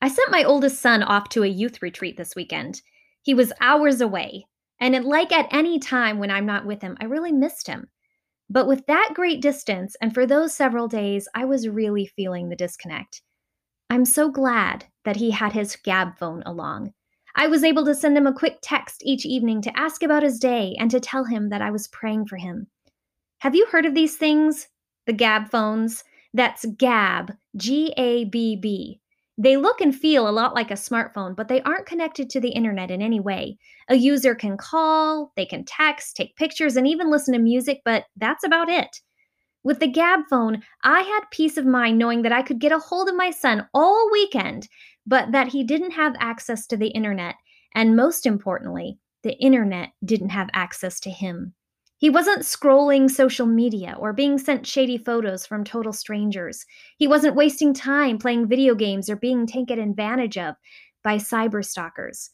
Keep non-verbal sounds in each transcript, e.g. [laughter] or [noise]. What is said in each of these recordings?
I sent my oldest son off to a youth retreat this weekend. He was hours away, and like at any time when I'm not with him, I really missed him. But with that great distance, and for those several days, I was really feeling the disconnect. I'm so glad that he had his Gabb phone along. I was able to send him a quick text each evening to ask about his day and to tell him that I was praying for him. Have you heard of these things? The Gabb phones? That's Gabb, G A B B. They look and feel a lot like a smartphone, but they aren't connected to the internet in any way. A user can call, they can text, take pictures, and even listen to music, but that's about it. With the Gabb phone, I had peace of mind knowing that I could get a hold of my son all weekend, but that he didn't have access to the internet. And most importantly, the internet didn't have access to him. He wasn't scrolling social media or being sent shady photos from total strangers. He wasn't wasting time playing video games or being taken advantage of by cyber stalkers.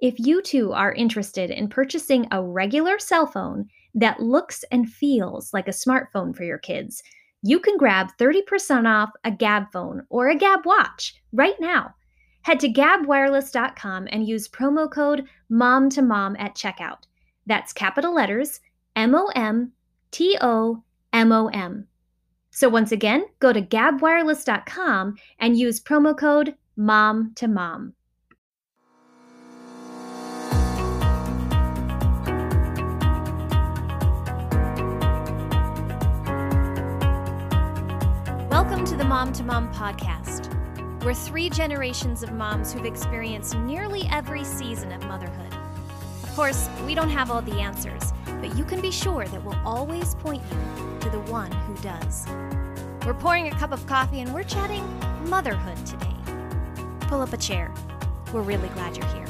If you too are interested in purchasing a regular cell phone that looks and feels like a smartphone for your kids, you can grab 30% off a Gabb phone or a Gabb watch right now. Head to gabbwireless.com and use promo code MOM to MOM at checkout. That's capital letters M O M T O M O M. So once again, go to gabbwireless.com and use promo code MOM to MOM. Welcome to the Mom to Mom podcast. We're three generations of moms who've experienced nearly every season of motherhood. Of course, we don't have all the answers but you can be sure that we'll always point you to the one who does. We're pouring a cup of coffee and we're chatting motherhood today. Pull up a chair. We're really glad you're here.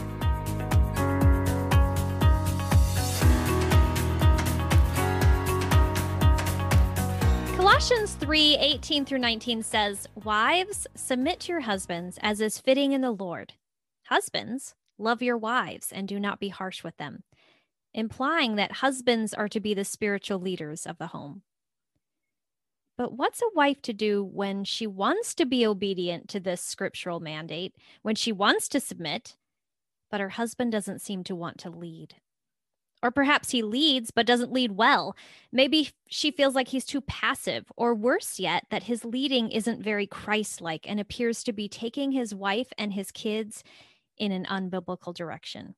Colossians 3 18 through 19 says, Wives, submit to your husbands as is fitting in the Lord. Husbands, love your wives and do not be harsh with them implying that husbands are to be the spiritual leaders of the home. But what's a wife to do when she wants to be obedient to this scriptural mandate, when she wants to submit, but her husband doesn't seem to want to lead? Or perhaps he leads but doesn't lead well. Maybe she feels like he's too passive, or worse yet, that his leading isn't very Christ like and appears to be taking his wife and his kids in an unbiblical direction.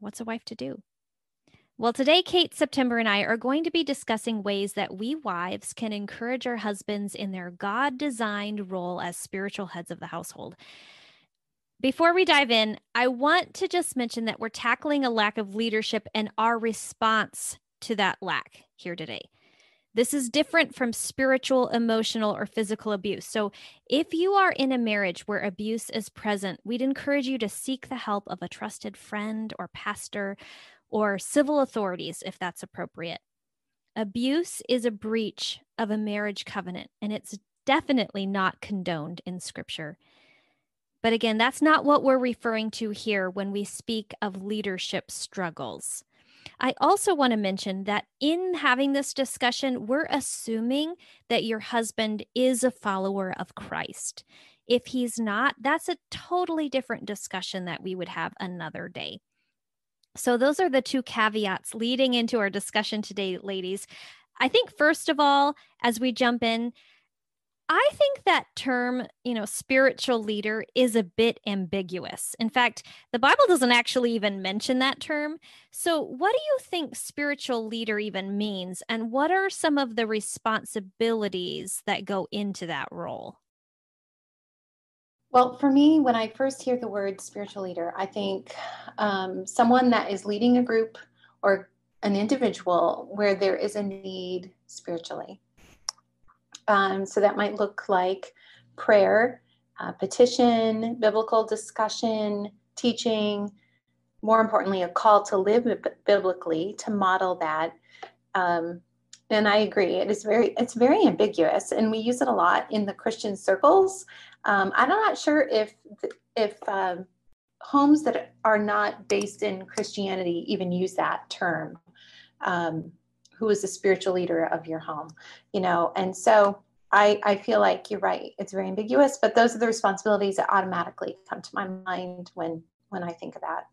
What's a wife to do? Well, today, Kate, September, and I are going to be discussing ways that we wives can encourage our husbands in their God designed role as spiritual heads of the household. Before we dive in, I want to just mention that we're tackling a lack of leadership and our response to that lack here today. This is different from spiritual, emotional, or physical abuse. So, if you are in a marriage where abuse is present, we'd encourage you to seek the help of a trusted friend or pastor or civil authorities if that's appropriate. Abuse is a breach of a marriage covenant, and it's definitely not condoned in scripture. But again, that's not what we're referring to here when we speak of leadership struggles. I also want to mention that in having this discussion, we're assuming that your husband is a follower of Christ. If he's not, that's a totally different discussion that we would have another day. So, those are the two caveats leading into our discussion today, ladies. I think, first of all, as we jump in, I think that term, you know, spiritual leader is a bit ambiguous. In fact, the Bible doesn't actually even mention that term. So, what do you think spiritual leader even means? And what are some of the responsibilities that go into that role? Well, for me, when I first hear the word spiritual leader, I think um, someone that is leading a group or an individual where there is a need spiritually. Um, so that might look like prayer, uh, petition, biblical discussion, teaching, more importantly, a call to live biblically, to model that. Um, and I agree, it is very, it's very ambiguous, and we use it a lot in the Christian circles um, I'm not sure if if um, homes that are not based in Christianity even use that term. Um, who is the spiritual leader of your home? You know, and so I, I feel like you're right. It's very ambiguous, but those are the responsibilities that automatically come to my mind when when I think that.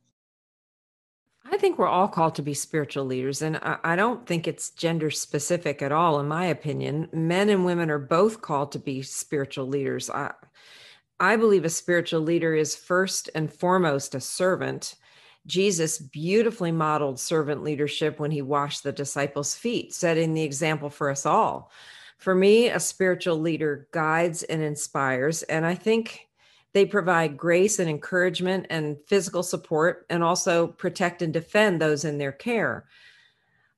I think we're all called to be spiritual leaders, and I, don't think it's gender specific at all, in my opinion. Men and women are both called to be spiritual leaders. I, I believe a spiritual leader is first and foremost a servant. Jesus beautifully modeled servant leadership when he washed the disciples' feet, setting the example for us all. For me, a spiritual leader guides and inspires, and I think they provide grace and encouragement and physical support and also protect and defend those in their care.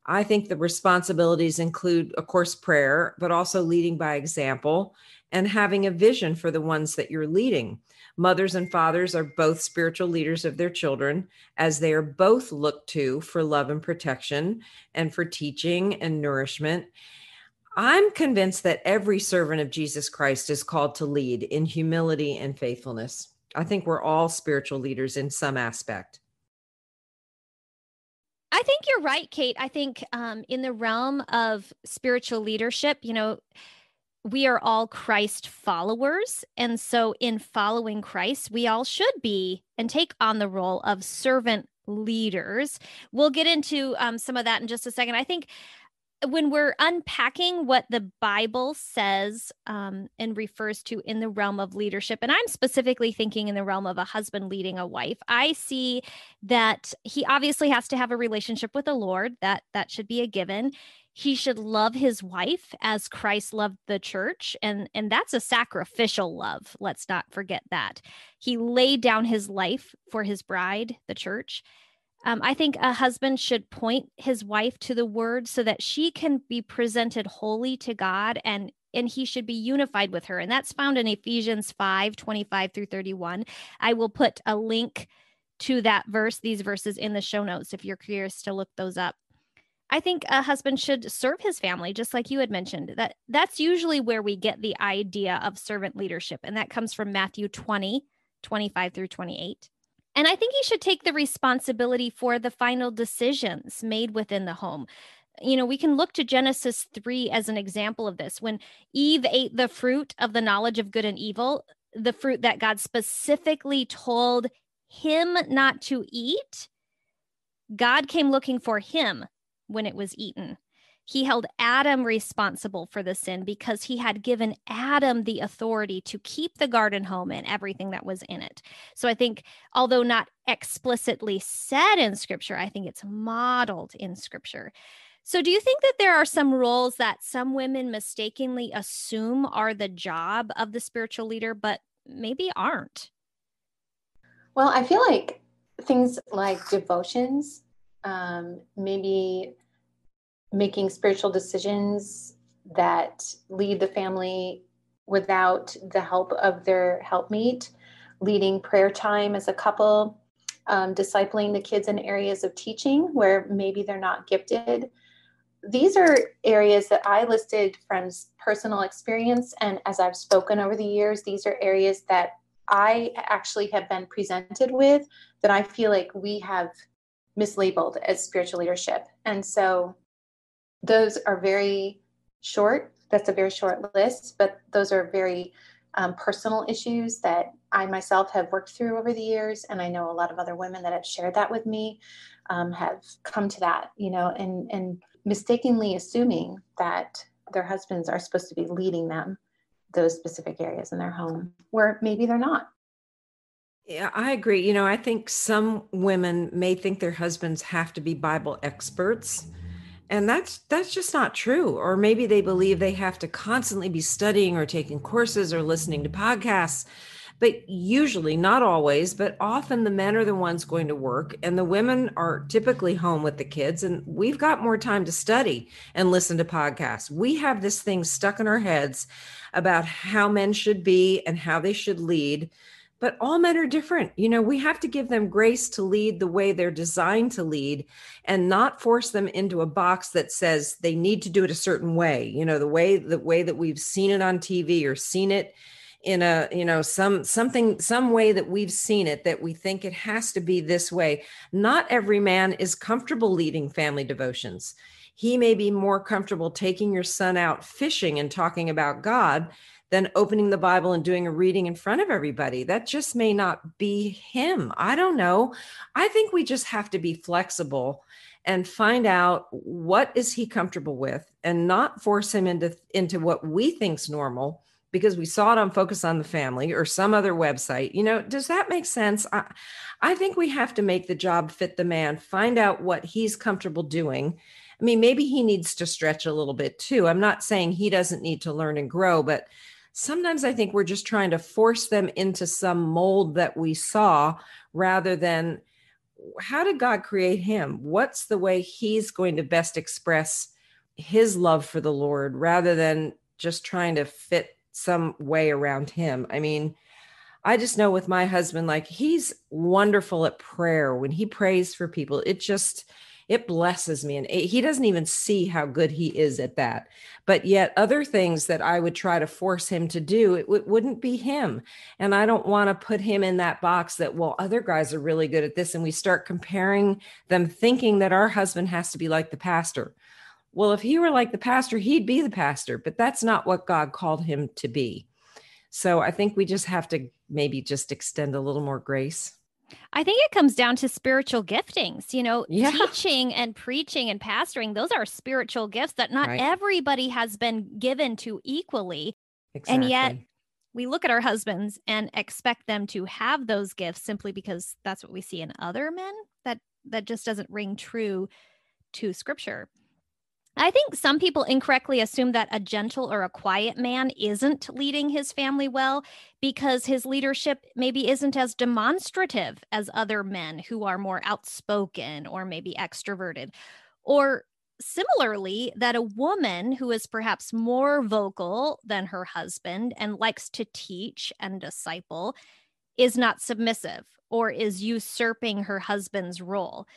I think the responsibilities include, of course, prayer, but also leading by example and having a vision for the ones that you're leading. Mothers and fathers are both spiritual leaders of their children, as they are both looked to for love and protection and for teaching and nourishment. I'm convinced that every servant of Jesus Christ is called to lead in humility and faithfulness. I think we're all spiritual leaders in some aspect. I think you're right, Kate. I think um, in the realm of spiritual leadership, you know, we are all Christ followers. And so, in following Christ, we all should be and take on the role of servant leaders. We'll get into um, some of that in just a second. I think when we're unpacking what the Bible says um, and refers to in the realm of leadership, and I'm specifically thinking in the realm of a husband leading a wife, I see that he obviously has to have a relationship with the Lord. That that should be a given he should love his wife as Christ loved the church and and that's a sacrificial love let's not forget that he laid down his life for his bride the church um, I think a husband should point his wife to the word so that she can be presented wholly to God and and he should be unified with her. And that's found in Ephesians 5 25 through 31. I will put a link to that verse, these verses in the show notes if you're curious to look those up. I think a husband should serve his family, just like you had mentioned. That that's usually where we get the idea of servant leadership, and that comes from Matthew 20, 25 through 28. And I think he should take the responsibility for the final decisions made within the home. You know, we can look to Genesis 3 as an example of this. When Eve ate the fruit of the knowledge of good and evil, the fruit that God specifically told him not to eat, God came looking for him when it was eaten. He held Adam responsible for the sin because he had given Adam the authority to keep the garden home and everything that was in it. So I think, although not explicitly said in scripture, I think it's modeled in scripture. So, do you think that there are some roles that some women mistakenly assume are the job of the spiritual leader, but maybe aren't? Well, I feel like things like devotions um, maybe making spiritual decisions that lead the family without the help of their helpmeet, leading prayer time as a couple, um, discipling the kids in areas of teaching where maybe they're not gifted. These are areas that I listed from personal experience. And as I've spoken over the years, these are areas that I actually have been presented with that I feel like we have mislabeled as spiritual leadership. And so those are very short. That's a very short list, but those are very um, personal issues that I myself have worked through over the years. And I know a lot of other women that have shared that with me um, have come to that, you know, and, and mistakenly assuming that their husbands are supposed to be leading them those specific areas in their home where maybe they're not. Yeah, I agree. You know, I think some women may think their husbands have to be Bible experts. And that's that's just not true. Or maybe they believe they have to constantly be studying or taking courses or listening to podcasts. But usually, not always, but often the men are the ones going to work and the women are typically home with the kids. And we've got more time to study and listen to podcasts. We have this thing stuck in our heads about how men should be and how they should lead but all men are different. You know, we have to give them grace to lead the way they're designed to lead and not force them into a box that says they need to do it a certain way. You know, the way the way that we've seen it on TV or seen it in a, you know, some something some way that we've seen it that we think it has to be this way. Not every man is comfortable leading family devotions he may be more comfortable taking your son out fishing and talking about God than opening the Bible and doing a reading in front of everybody. That just may not be him. I don't know. I think we just have to be flexible and find out what is he comfortable with and not force him into into what we think's normal because we saw it on focus on the family or some other website you know does that make sense i, I think we have to make the job fit the man find out what he's comfortable doing i mean maybe he needs to stretch a little bit too i'm not saying he doesn't need to learn and grow but sometimes I think we're just trying to force them into some mold that we saw rather than how did God create him? What's the way he's going to best express his love for the Lord rather than just trying to fit some way around him? I mean, I just know with my husband, like he's wonderful at prayer. When he prays for people, it just, it blesses me. And he doesn't even see how good he is at that. But yet, other things that I would try to force him to do, it w- wouldn't be him. And I don't want to put him in that box that, well, other guys are really good at this. And we start comparing them, thinking that our husband has to be like the pastor. Well, if he were like the pastor, he'd be the pastor, but that's not what God called him to be. So I think we just have to maybe just extend a little more grace. I think it comes down to spiritual giftings. You know, Yeah. teaching and preaching and pastoring, those are spiritual gifts that not Right. everybody has been given to equally. Exactly. And yet, we look at our husbands and expect them to have those gifts simply because that's what we see in other men. That that just doesn't ring true to scripture. I think some people incorrectly assume that a gentle or a quiet man isn't leading his family well because his leadership maybe isn't as demonstrative as other men who are more outspoken or maybe extroverted. Or similarly, that a woman who is perhaps more vocal than her husband and likes to teach and disciple is not submissive or is usurping her husband's role.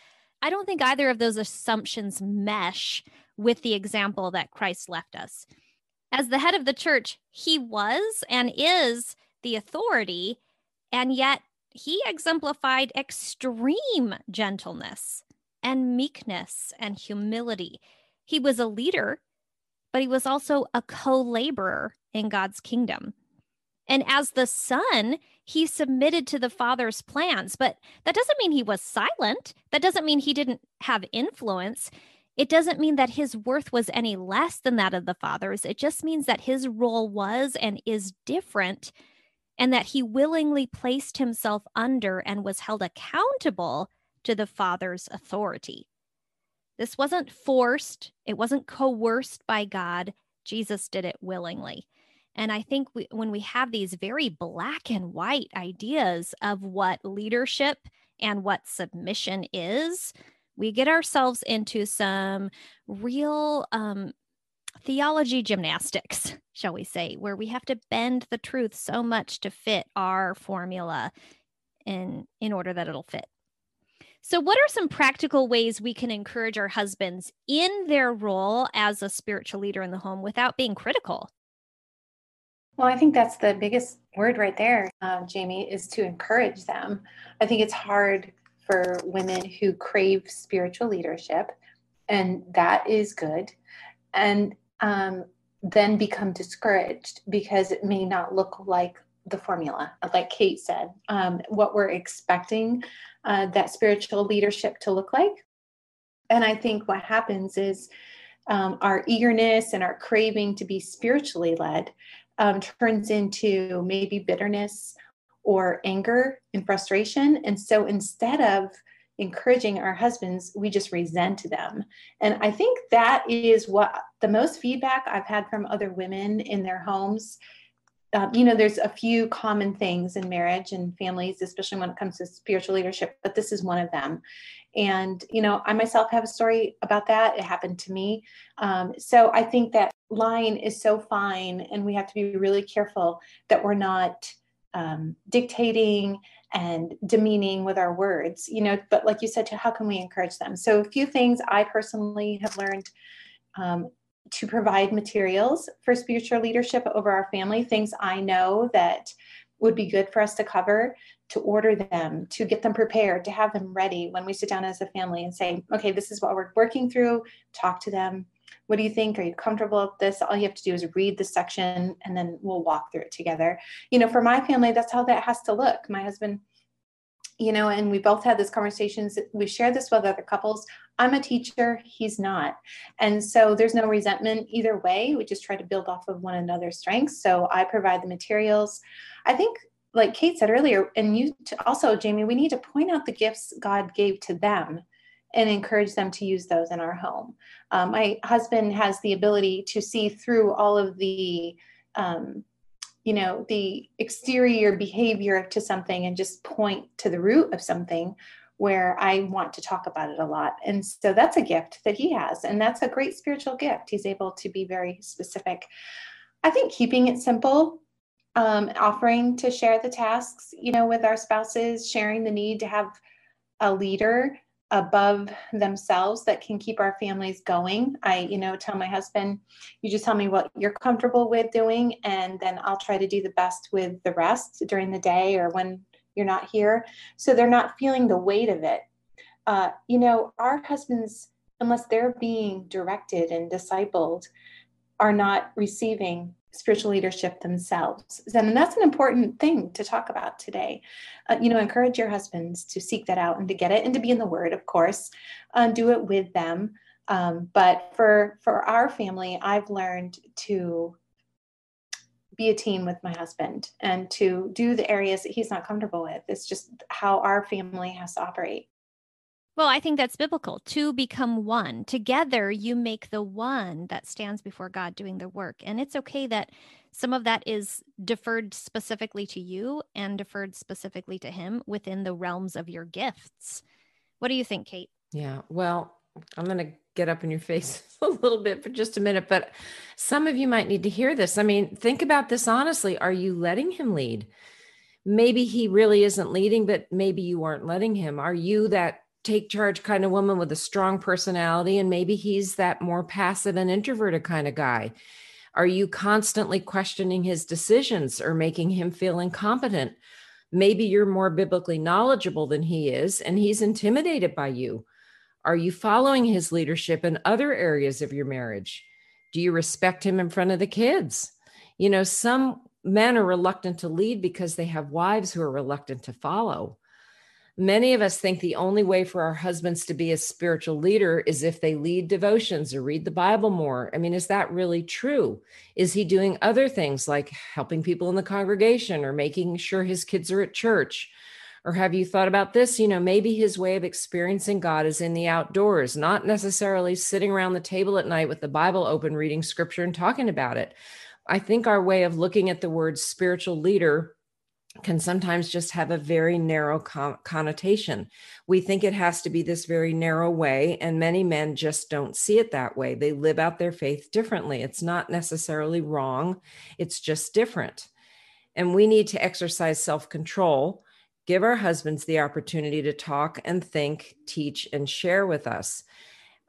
I don't think either of those assumptions mesh with the example that Christ left us. As the head of the church, he was and is the authority, and yet he exemplified extreme gentleness and meekness and humility. He was a leader, but he was also a co laborer in God's kingdom. And as the son, he submitted to the father's plans, but that doesn't mean he was silent. That doesn't mean he didn't have influence. It doesn't mean that his worth was any less than that of the father's. It just means that his role was and is different, and that he willingly placed himself under and was held accountable to the father's authority. This wasn't forced, it wasn't coerced by God. Jesus did it willingly. And I think we, when we have these very black and white ideas of what leadership and what submission is, we get ourselves into some real um, theology gymnastics, [laughs] shall we say, where we have to bend the truth so much to fit our formula in in order that it'll fit. So, what are some practical ways we can encourage our husbands in their role as a spiritual leader in the home without being critical? Well, I think that's the biggest word right there, uh, Jamie, is to encourage them. I think it's hard for women who crave spiritual leadership, and that is good, and um, then become discouraged because it may not look like the formula, like Kate said, um, what we're expecting uh, that spiritual leadership to look like. And I think what happens is um, our eagerness and our craving to be spiritually led um, turns into maybe bitterness or anger and frustration. And so instead of encouraging our husbands, we just resent them. And I think that is what the most feedback I've had from other women in their homes. Um, you know, there's a few common things in marriage and families, especially when it comes to spiritual leadership, but this is one of them. And, you know, I myself have a story about that. It happened to me. Um, so I think that line is so fine, and we have to be really careful that we're not um, dictating and demeaning with our words, you know. But like you said, to how can we encourage them? So, a few things I personally have learned um, to provide materials for spiritual leadership over our family, things I know that would be good for us to cover, to order them, to get them prepared, to have them ready when we sit down as a family and say, okay, this is what we're working through, talk to them. What do you think? Are you comfortable with this? All you have to do is read the section and then we'll walk through it together. You know, for my family, that's how that has to look. My husband you know, and we both had this conversations. We share this with other couples. I'm a teacher, he's not. And so there's no resentment either way. We just try to build off of one another's strengths. So I provide the materials. I think, like Kate said earlier, and you also, Jamie, we need to point out the gifts God gave to them and encourage them to use those in our home. Um, my husband has the ability to see through all of the um, you know the exterior behavior to something and just point to the root of something where I want to talk about it a lot. And so that's a gift that he has. And that's a great spiritual gift. He's able to be very specific. I think keeping it simple, um, offering to share the tasks, you know, with our spouses, sharing the need to have a leader above themselves that can keep our families going. I, you know, tell my husband, you just tell me what you're comfortable with doing, and then I'll try to do the best with the rest during the day or when you're not here. So they're not feeling the weight of it. Uh, you know, our husbands, unless they're being directed and discipled, are not receiving spiritual leadership themselves. And that's an important thing to talk about today. Uh, you know, encourage your husbands to seek that out and to get it and to be in the word, of course, and uh, do it with them. Um, but for for our family, I've learned to be a team with my husband and to do the areas that he's not comfortable with. It's just how our family has to operate. Well, I think that's biblical to become one. Together, you make the one that stands before God doing the work. And it's okay that some of that is deferred specifically to you and deferred specifically to Him within the realms of your gifts. What do you think, Kate? Yeah. Well, I'm going to get up in your face [laughs] a little bit for just a minute, but some of you might need to hear this. I mean, think about this honestly. Are you letting Him lead? Maybe He really isn't leading, but maybe you aren't letting Him. Are you that take charge kind of woman with a strong personality and maybe he's that more passive and introverted kind of guy. Are you constantly questioning his decisions or making him feel incompetent? Maybe you're more biblically knowledgeable than he is and he's intimidated by you. Are you following his leadership in other areas of your marriage? Do you respect him in front of the kids? You know some men are reluctant to lead because they have wives who are reluctant to follow Many of us think the only way for our husbands to be a spiritual leader is if they lead devotions or read the Bible more. I mean, is that really true? Is he doing other things like helping people in the congregation or making sure his kids are at church? Or have you thought about this? You know, maybe his way of experiencing God is in the outdoors, not necessarily sitting around the table at night with the Bible open, reading scripture and talking about it. I think our way of looking at the word spiritual leader can sometimes just have a very narrow con- connotation. We think it has to be this very narrow way, and many men just don't see it that way. They live out their faith differently. It's not necessarily wrong, it's just different. And we need to exercise self control, give our husbands the opportunity to talk and think, teach, and share with us.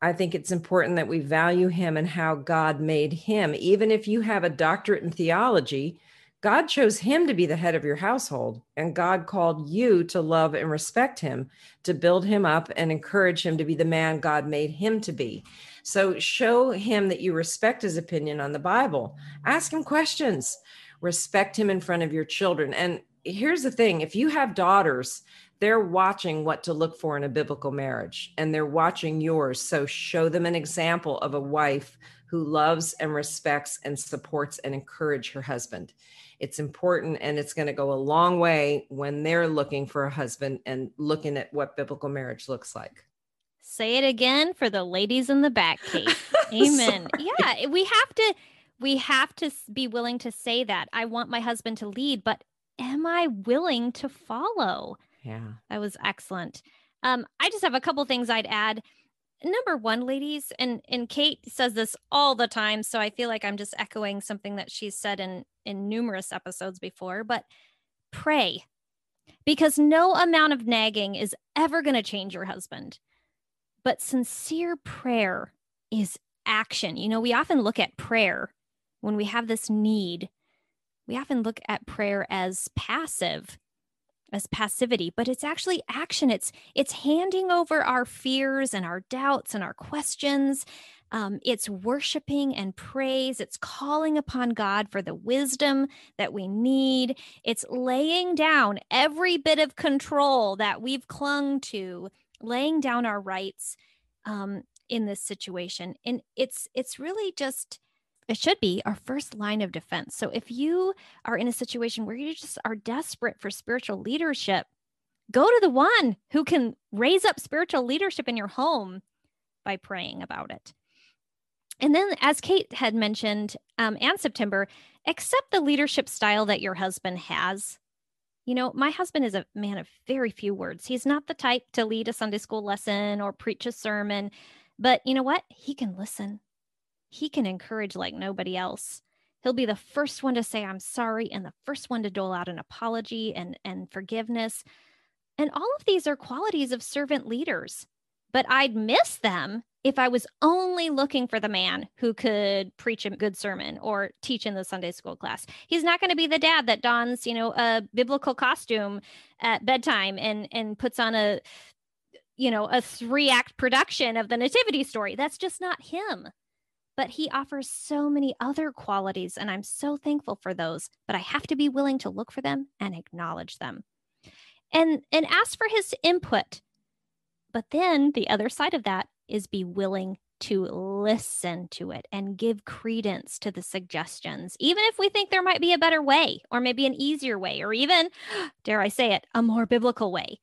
I think it's important that we value him and how God made him. Even if you have a doctorate in theology, God chose him to be the head of your household, and God called you to love and respect him, to build him up and encourage him to be the man God made him to be. So show him that you respect his opinion on the Bible. Ask him questions. Respect him in front of your children. And here's the thing if you have daughters, they're watching what to look for in a biblical marriage, and they're watching yours. So show them an example of a wife who loves and respects and supports and encourage her husband it's important and it's going to go a long way when they're looking for a husband and looking at what biblical marriage looks like. Say it again for the ladies in the back, Kate. [laughs] Amen. yeah, we have to we have to be willing to say that. I want my husband to lead, but am I willing to follow? Yeah. That was excellent. Um, I just have a couple things I'd add number one ladies and and kate says this all the time so i feel like i'm just echoing something that she's said in in numerous episodes before but pray because no amount of nagging is ever going to change your husband but sincere prayer is action. You know we often look at prayer when we have this need. We often look at prayer as passive as passivity but it's actually action it's it's handing over our fears and our doubts and our questions um, it's worshiping and praise. It's calling upon God for the wisdom that we need. It's laying down every bit of control that we've clung to, laying down our rights um, in this situation. And it's it's really just it should be our first line of defense. So if you are in a situation where you just are desperate for spiritual leadership, go to the one who can raise up spiritual leadership in your home by praying about it. And then, as Kate had mentioned, um, and September, accept the leadership style that your husband has. You know, my husband is a man of very few words. He's not the type to lead a Sunday school lesson or preach a sermon, but you know what? He can listen. He can encourage like nobody else. He'll be the first one to say, I'm sorry, and the first one to dole out an apology and, and forgiveness. And all of these are qualities of servant leaders, but I'd miss them if I was only looking for the man who could preach a good sermon or teach in the Sunday school class, he's not going to be the dad that dons, you know, a biblical costume at bedtime and and puts on a you know, a three act production of the nativity story. That's just not him. But he offers so many other qualities and I'm so thankful for those, but I have to be willing to look for them and acknowledge them. And and ask for his input. But then the other side of that is be willing to listen to it and give credence to the suggestions, even if we think there might be a better way, or maybe an easier way, or even, [gasps] dare I say it, a more biblical way.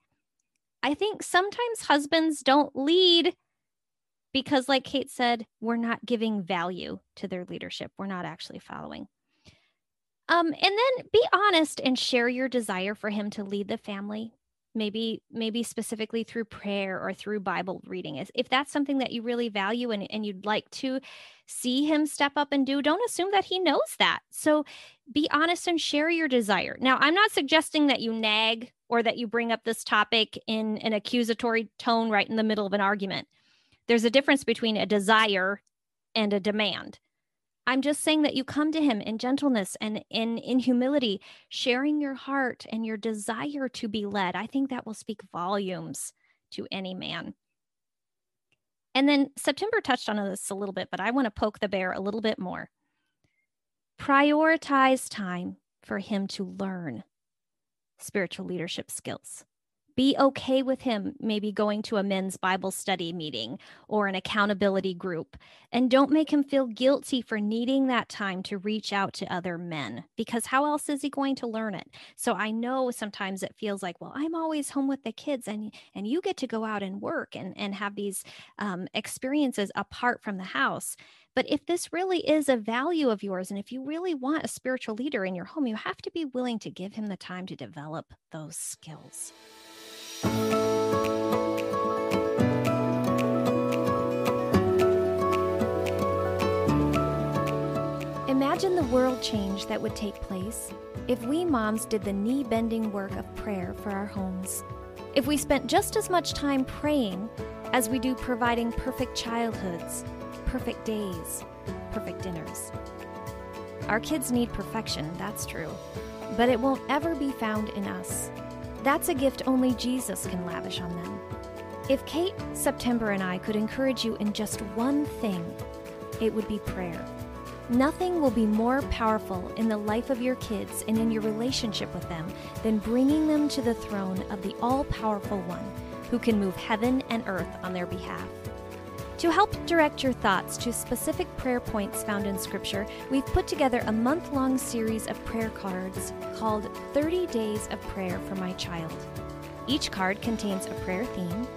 I think sometimes husbands don't lead because, like Kate said, we're not giving value to their leadership. We're not actually following. Um, and then be honest and share your desire for him to lead the family maybe maybe specifically through prayer or through bible reading if that's something that you really value and, and you'd like to see him step up and do don't assume that he knows that so be honest and share your desire now i'm not suggesting that you nag or that you bring up this topic in an accusatory tone right in the middle of an argument there's a difference between a desire and a demand I'm just saying that you come to him in gentleness and in in humility, sharing your heart and your desire to be led. I think that will speak volumes to any man. And then September touched on this a little bit, but I want to poke the bear a little bit more. Prioritize time for him to learn spiritual leadership skills be okay with him maybe going to a men's Bible study meeting or an accountability group. And don't make him feel guilty for needing that time to reach out to other men because how else is he going to learn it? So I know sometimes it feels like, well, I'm always home with the kids and and you get to go out and work and, and have these um, experiences apart from the house. But if this really is a value of yours, and if you really want a spiritual leader in your home, you have to be willing to give him the time to develop those skills. Imagine the world change that would take place if we moms did the knee bending work of prayer for our homes. If we spent just as much time praying as we do providing perfect childhoods, perfect days, perfect dinners. Our kids need perfection, that's true, but it won't ever be found in us. That's a gift only Jesus can lavish on them. If Kate, September, and I could encourage you in just one thing, it would be prayer. Nothing will be more powerful in the life of your kids and in your relationship with them than bringing them to the throne of the all powerful one who can move heaven and earth on their behalf. To help direct your thoughts to specific prayer points found in Scripture, we've put together a month long series of prayer cards called 30 Days of Prayer for My Child. Each card contains a prayer theme,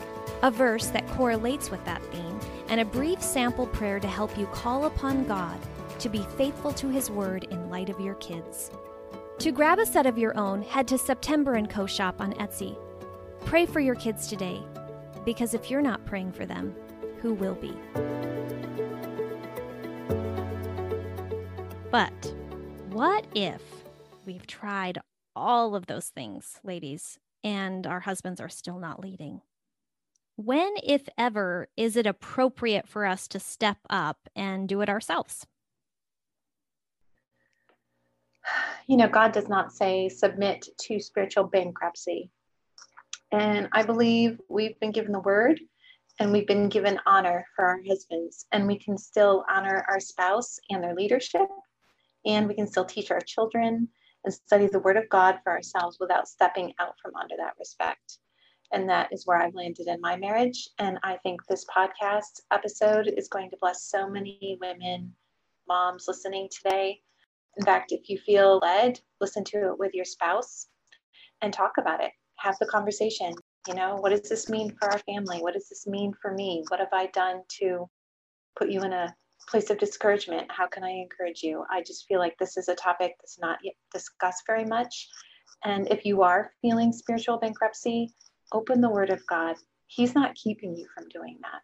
a verse that correlates with that theme, and a brief sample prayer to help you call upon God to be faithful to His Word in light of your kids. To grab a set of your own, head to September & Co. shop on Etsy. Pray for your kids today, because if you're not praying for them, who will be. But what if we've tried all of those things, ladies, and our husbands are still not leading? When, if ever, is it appropriate for us to step up and do it ourselves? [sighs] you know, God does not say submit to spiritual bankruptcy. And I believe we've been given the word and we've been given honor for our husbands, and we can still honor our spouse and their leadership, and we can still teach our children and study the word of God for ourselves without stepping out from under that respect. And that is where I've landed in my marriage. And I think this podcast episode is going to bless so many women, moms listening today. In fact, if you feel led, listen to it with your spouse and talk about it. Have the conversation. You know, what does this mean for our family? What does this mean for me? What have I done to put you in a place of discouragement? How can I encourage you? I just feel like this is a topic that's not yet discussed very much. And if you are feeling spiritual bankruptcy, open the Word of God. He's not keeping you from doing that.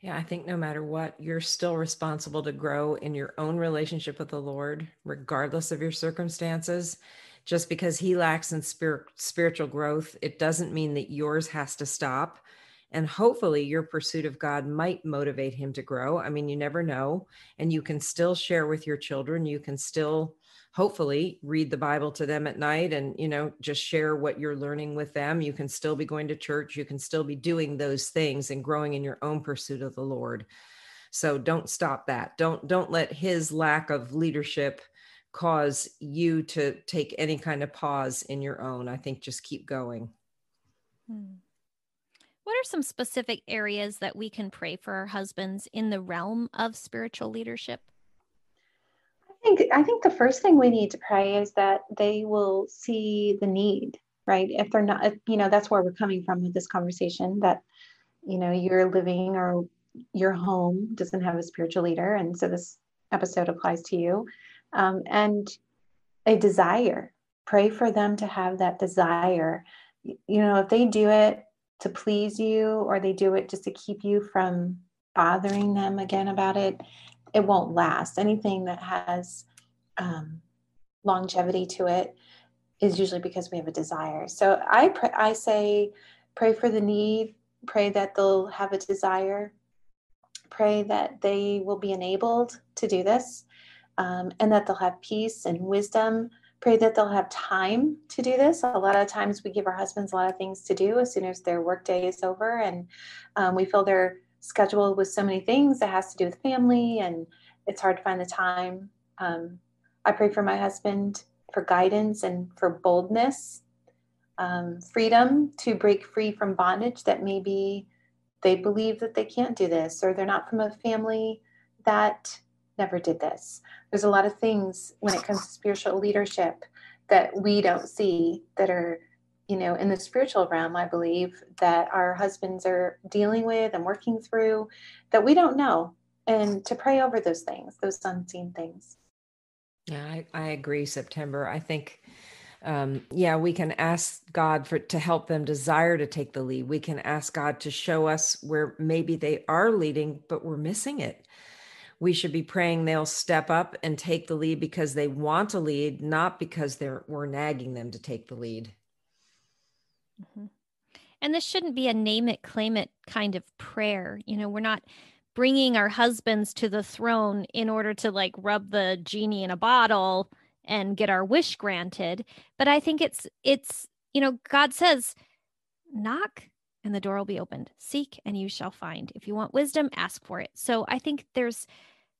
Yeah, I think no matter what, you're still responsible to grow in your own relationship with the Lord, regardless of your circumstances. Just because he lacks in spirit, spiritual growth, it doesn't mean that yours has to stop. And hopefully, your pursuit of God might motivate him to grow. I mean, you never know. And you can still share with your children. You can still hopefully read the bible to them at night and you know just share what you're learning with them you can still be going to church you can still be doing those things and growing in your own pursuit of the lord so don't stop that don't don't let his lack of leadership cause you to take any kind of pause in your own i think just keep going hmm. what are some specific areas that we can pray for our husbands in the realm of spiritual leadership I think I think the first thing we need to pray is that they will see the need, right? If they're not, you know, that's where we're coming from with this conversation. That you know, you're living or your home doesn't have a spiritual leader, and so this episode applies to you. Um, and a desire, pray for them to have that desire. You know, if they do it to please you, or they do it just to keep you from bothering them again about it it won't last. Anything that has um, longevity to it is usually because we have a desire. So I I say, pray for the need. Pray that they'll have a desire. Pray that they will be enabled to do this, um, and that they'll have peace and wisdom. Pray that they'll have time to do this. A lot of times we give our husbands a lot of things to do as soon as their workday is over, and um, we fill their schedule with so many things that has to do with family and it's hard to find the time um, i pray for my husband for guidance and for boldness um, freedom to break free from bondage that maybe they believe that they can't do this or they're not from a family that never did this there's a lot of things when it comes to spiritual leadership that we don't see that are you know, in the spiritual realm, I believe that our husbands are dealing with and working through that we don't know, and to pray over those things, those unseen things. Yeah, I, I agree, September. I think, um, yeah, we can ask God for to help them desire to take the lead. We can ask God to show us where maybe they are leading, but we're missing it. We should be praying they'll step up and take the lead because they want to lead, not because they're we're nagging them to take the lead. Mm-hmm. And this shouldn't be a name it, claim it kind of prayer. You know, we're not bringing our husbands to the throne in order to like rub the genie in a bottle and get our wish granted. But I think it's, it's, you know, God says, knock and the door will be opened. Seek and you shall find. If you want wisdom, ask for it. So I think there's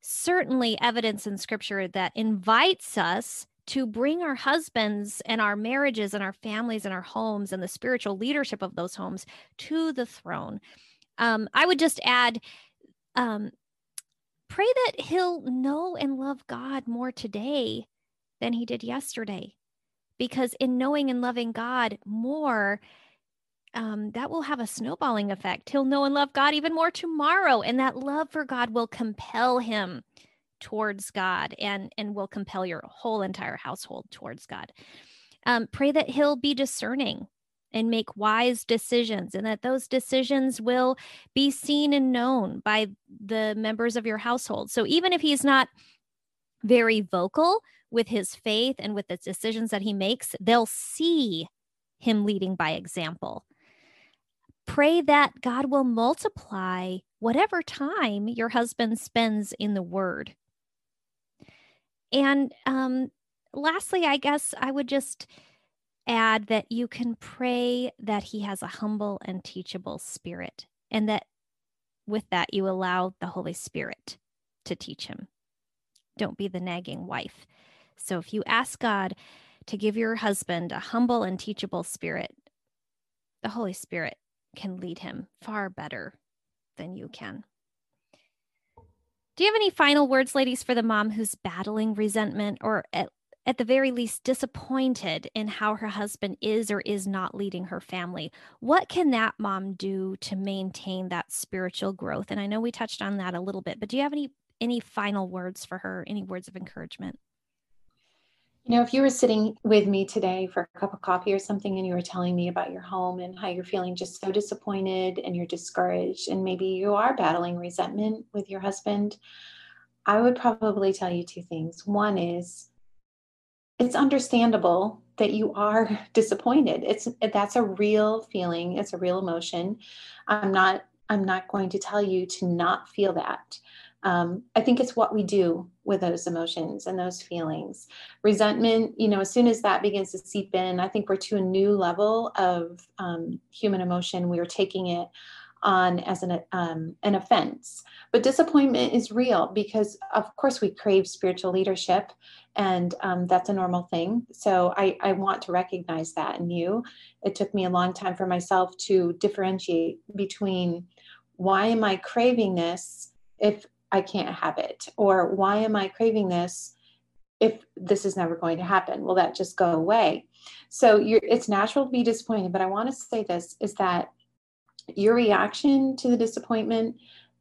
certainly evidence in scripture that invites us to bring our husbands and our marriages and our families and our homes and the spiritual leadership of those homes to the throne. Um, I would just add, um, pray that he'll know and love God more today than he did yesterday. Because in knowing and loving God more, um, that will have a snowballing effect. He'll know and love God even more tomorrow, and that love for God will compel him towards God and and will compel your whole entire household towards God. Um, pray that He'll be discerning and make wise decisions, and that those decisions will be seen and known by the members of your household. So even if He's not very vocal with his faith and with the decisions that he makes, they'll see him leading by example. Pray that God will multiply whatever time your husband spends in the word and um, lastly, I guess I would just add that you can pray that he has a humble and teachable spirit, and that with that, you allow the Holy Spirit to teach him. Don't be the nagging wife. So if you ask God to give your husband a humble and teachable spirit, the Holy Spirit can lead him far better than you can. Do you have any final words, ladies, for the mom who's battling resentment or at, at the very least disappointed in how her husband is or is not leading her family? What can that mom do to maintain that spiritual growth? And I know we touched on that a little bit, but do you have any any final words for her, any words of encouragement? You know, if you were sitting with me today for a cup of coffee or something and you were telling me about your home and how you're feeling just so disappointed and you're discouraged, and maybe you are battling resentment with your husband, I would probably tell you two things. One is it's understandable that you are [laughs] disappointed. It's that's a real feeling, it's a real emotion. I'm not I'm not going to tell you to not feel that um, I think it's what we do with those emotions and those feelings. Resentment, you know, as soon as that begins to seep in, I think we're to a new level of um, human emotion. We are taking it on as an um, an offense. But disappointment is real because, of course, we crave spiritual leadership, and um, that's a normal thing. So I, I want to recognize that in you. It took me a long time for myself to differentiate between why am I craving this if I can't have it? Or why am I craving this if this is never going to happen? Will that just go away? So it's natural to be disappointed, but I want to say this is that your reaction to the disappointment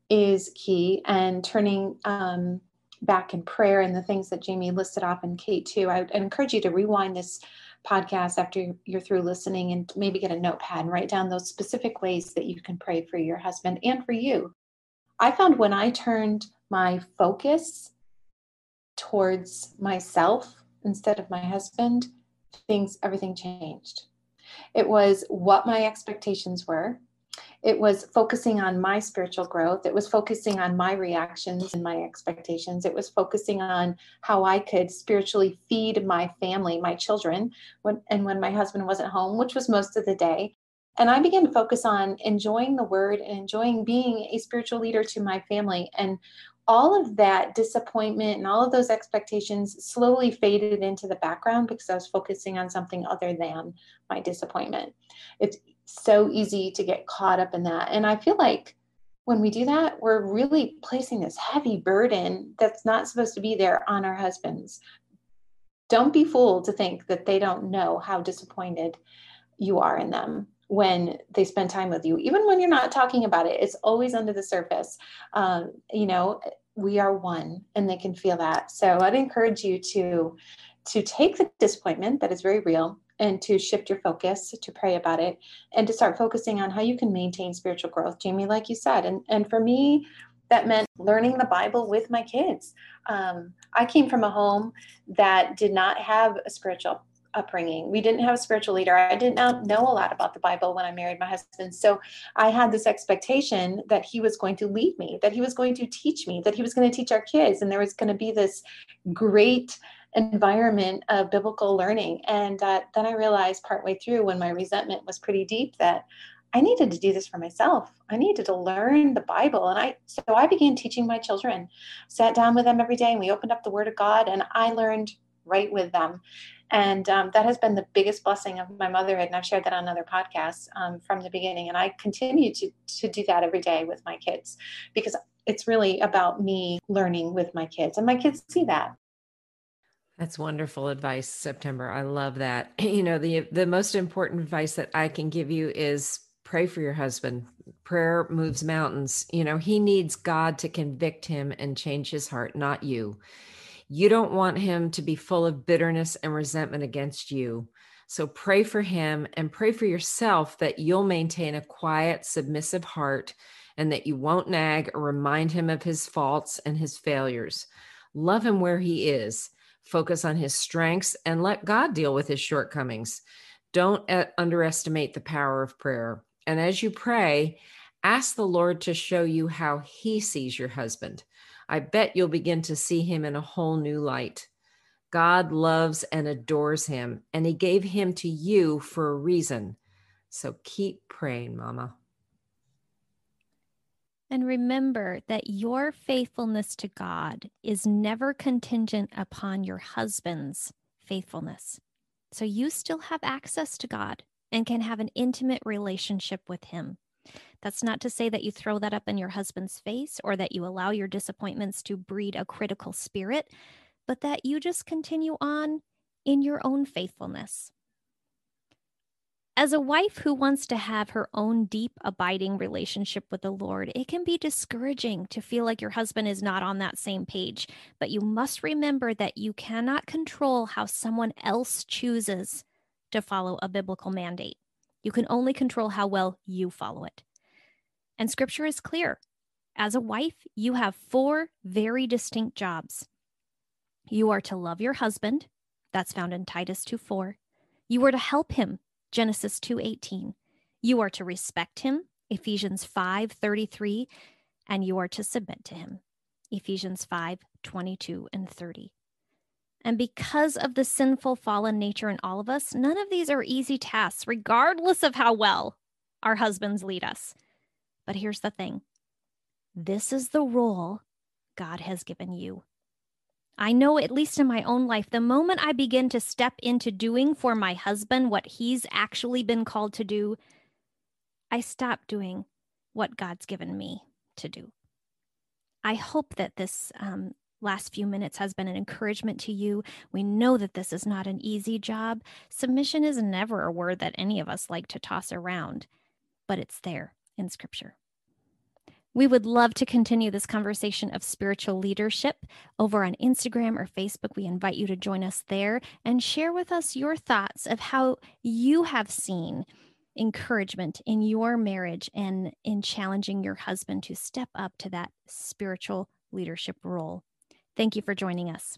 is key and turning um, back in prayer and the things that Jamie listed off in Kate too. I would encourage you to rewind this podcast after you're through listening and maybe get a notepad and write down those specific ways that you can pray for your husband and for you I found when I turned my focus towards myself instead of my husband, things, everything changed. It was what my expectations were. It was focusing on my spiritual growth. It was focusing on my reactions and my expectations. It was focusing on how I could spiritually feed my family, my children, when, and when my husband wasn't home, which was most of the day. And I began to focus on enjoying the word and enjoying being a spiritual leader to my family. And all of that disappointment and all of those expectations slowly faded into the background because I was focusing on something other than my disappointment. It's so easy to get caught up in that. And I feel like when we do that, we're really placing this heavy burden that's not supposed to be there on our husbands. Don't be fooled to think that they don't know how disappointed you are in them when they spend time with you even when you're not talking about it it's always under the surface. Um, you know we are one and they can feel that. So i'd encourage you to to take the disappointment that is very real and to shift your focus to pray about it and to start focusing on how you can maintain spiritual growth jamie like you said. And and for me that meant learning the bible with my kids. Um, i came from a home that did not have a spiritual upbringing. We didn't have a spiritual leader. I did not know a lot about the Bible when I married my husband. So I had this expectation that he was going to lead me, that he was going to teach me, that he was going to teach our kids, and there was going to be this great environment of biblical learning. And uh, then I realized partway through when my resentment was pretty deep that I needed to do this for myself. I needed to learn the Bible. And I so I began teaching my children, sat down with them every day and we opened up the word of God and I learned right with them. And um, that has been the biggest blessing of my motherhood. And I've shared that on other podcasts um, from the beginning. And I continue to, to do that every day with my kids because it's really about me learning with my kids. And my kids see that. That's wonderful advice, September. I love that. [clears throat] You know, the the most important advice that I can give you is pray for your husband. Prayer moves mountains. You know, he needs God to convict him and change his heart, not you. You don't want him to be full of bitterness and resentment against you. So pray for him and pray for yourself that you'll maintain a quiet, submissive heart and that you won't nag or remind him of his faults and his failures. Love him where he is. Focus on his strengths and let God deal with his shortcomings. Don't uh, underestimate the power of prayer. And as you pray, ask the Lord to show you how he sees your husband. I bet you'll begin to see him in a whole new light. God loves and adores him, and he gave him to you for a reason. So keep praying, Mama. And remember that your faithfulness to God is never contingent upon your husband's faithfulness. So you still have access to God and can have an intimate relationship with Him. That's not to say that you throw that up in your husband's face or that you allow your disappointments to breed a critical spirit, but that you just continue on in your own faithfulness. As a wife who wants to have her own deep, abiding relationship with the Lord, it can be discouraging to feel like your husband is not on that same page. But you must remember that you cannot control how someone else chooses to follow a biblical mandate. You can only control how well you follow it. And scripture is clear. As a wife, you have four very distinct jobs. You are to love your husband, that's found in Titus 2 4. You are to help him Genesis 2:18. You are to respect him, Ephesians 5:33, and you are to submit to him, Ephesians 5:22 and 30. And because of the sinful fallen nature in all of us, none of these are easy tasks, regardless of how well our husbands lead us. But here's the thing this is the role God has given you. I know, at least in my own life, the moment I begin to step into doing for my husband what he's actually been called to do, I stop doing what God's given me to do. I hope that this um, last few minutes has been an encouragement to you. We know that this is not an easy job. Submission is never a word that any of us like to toss around, but it's there in Scripture. We would love to continue this conversation of spiritual leadership over on Instagram or Facebook. We invite you to join us there and share with us your thoughts of how you have seen encouragement in your marriage and in challenging your husband to step up to that spiritual leadership role. Thank you for joining us.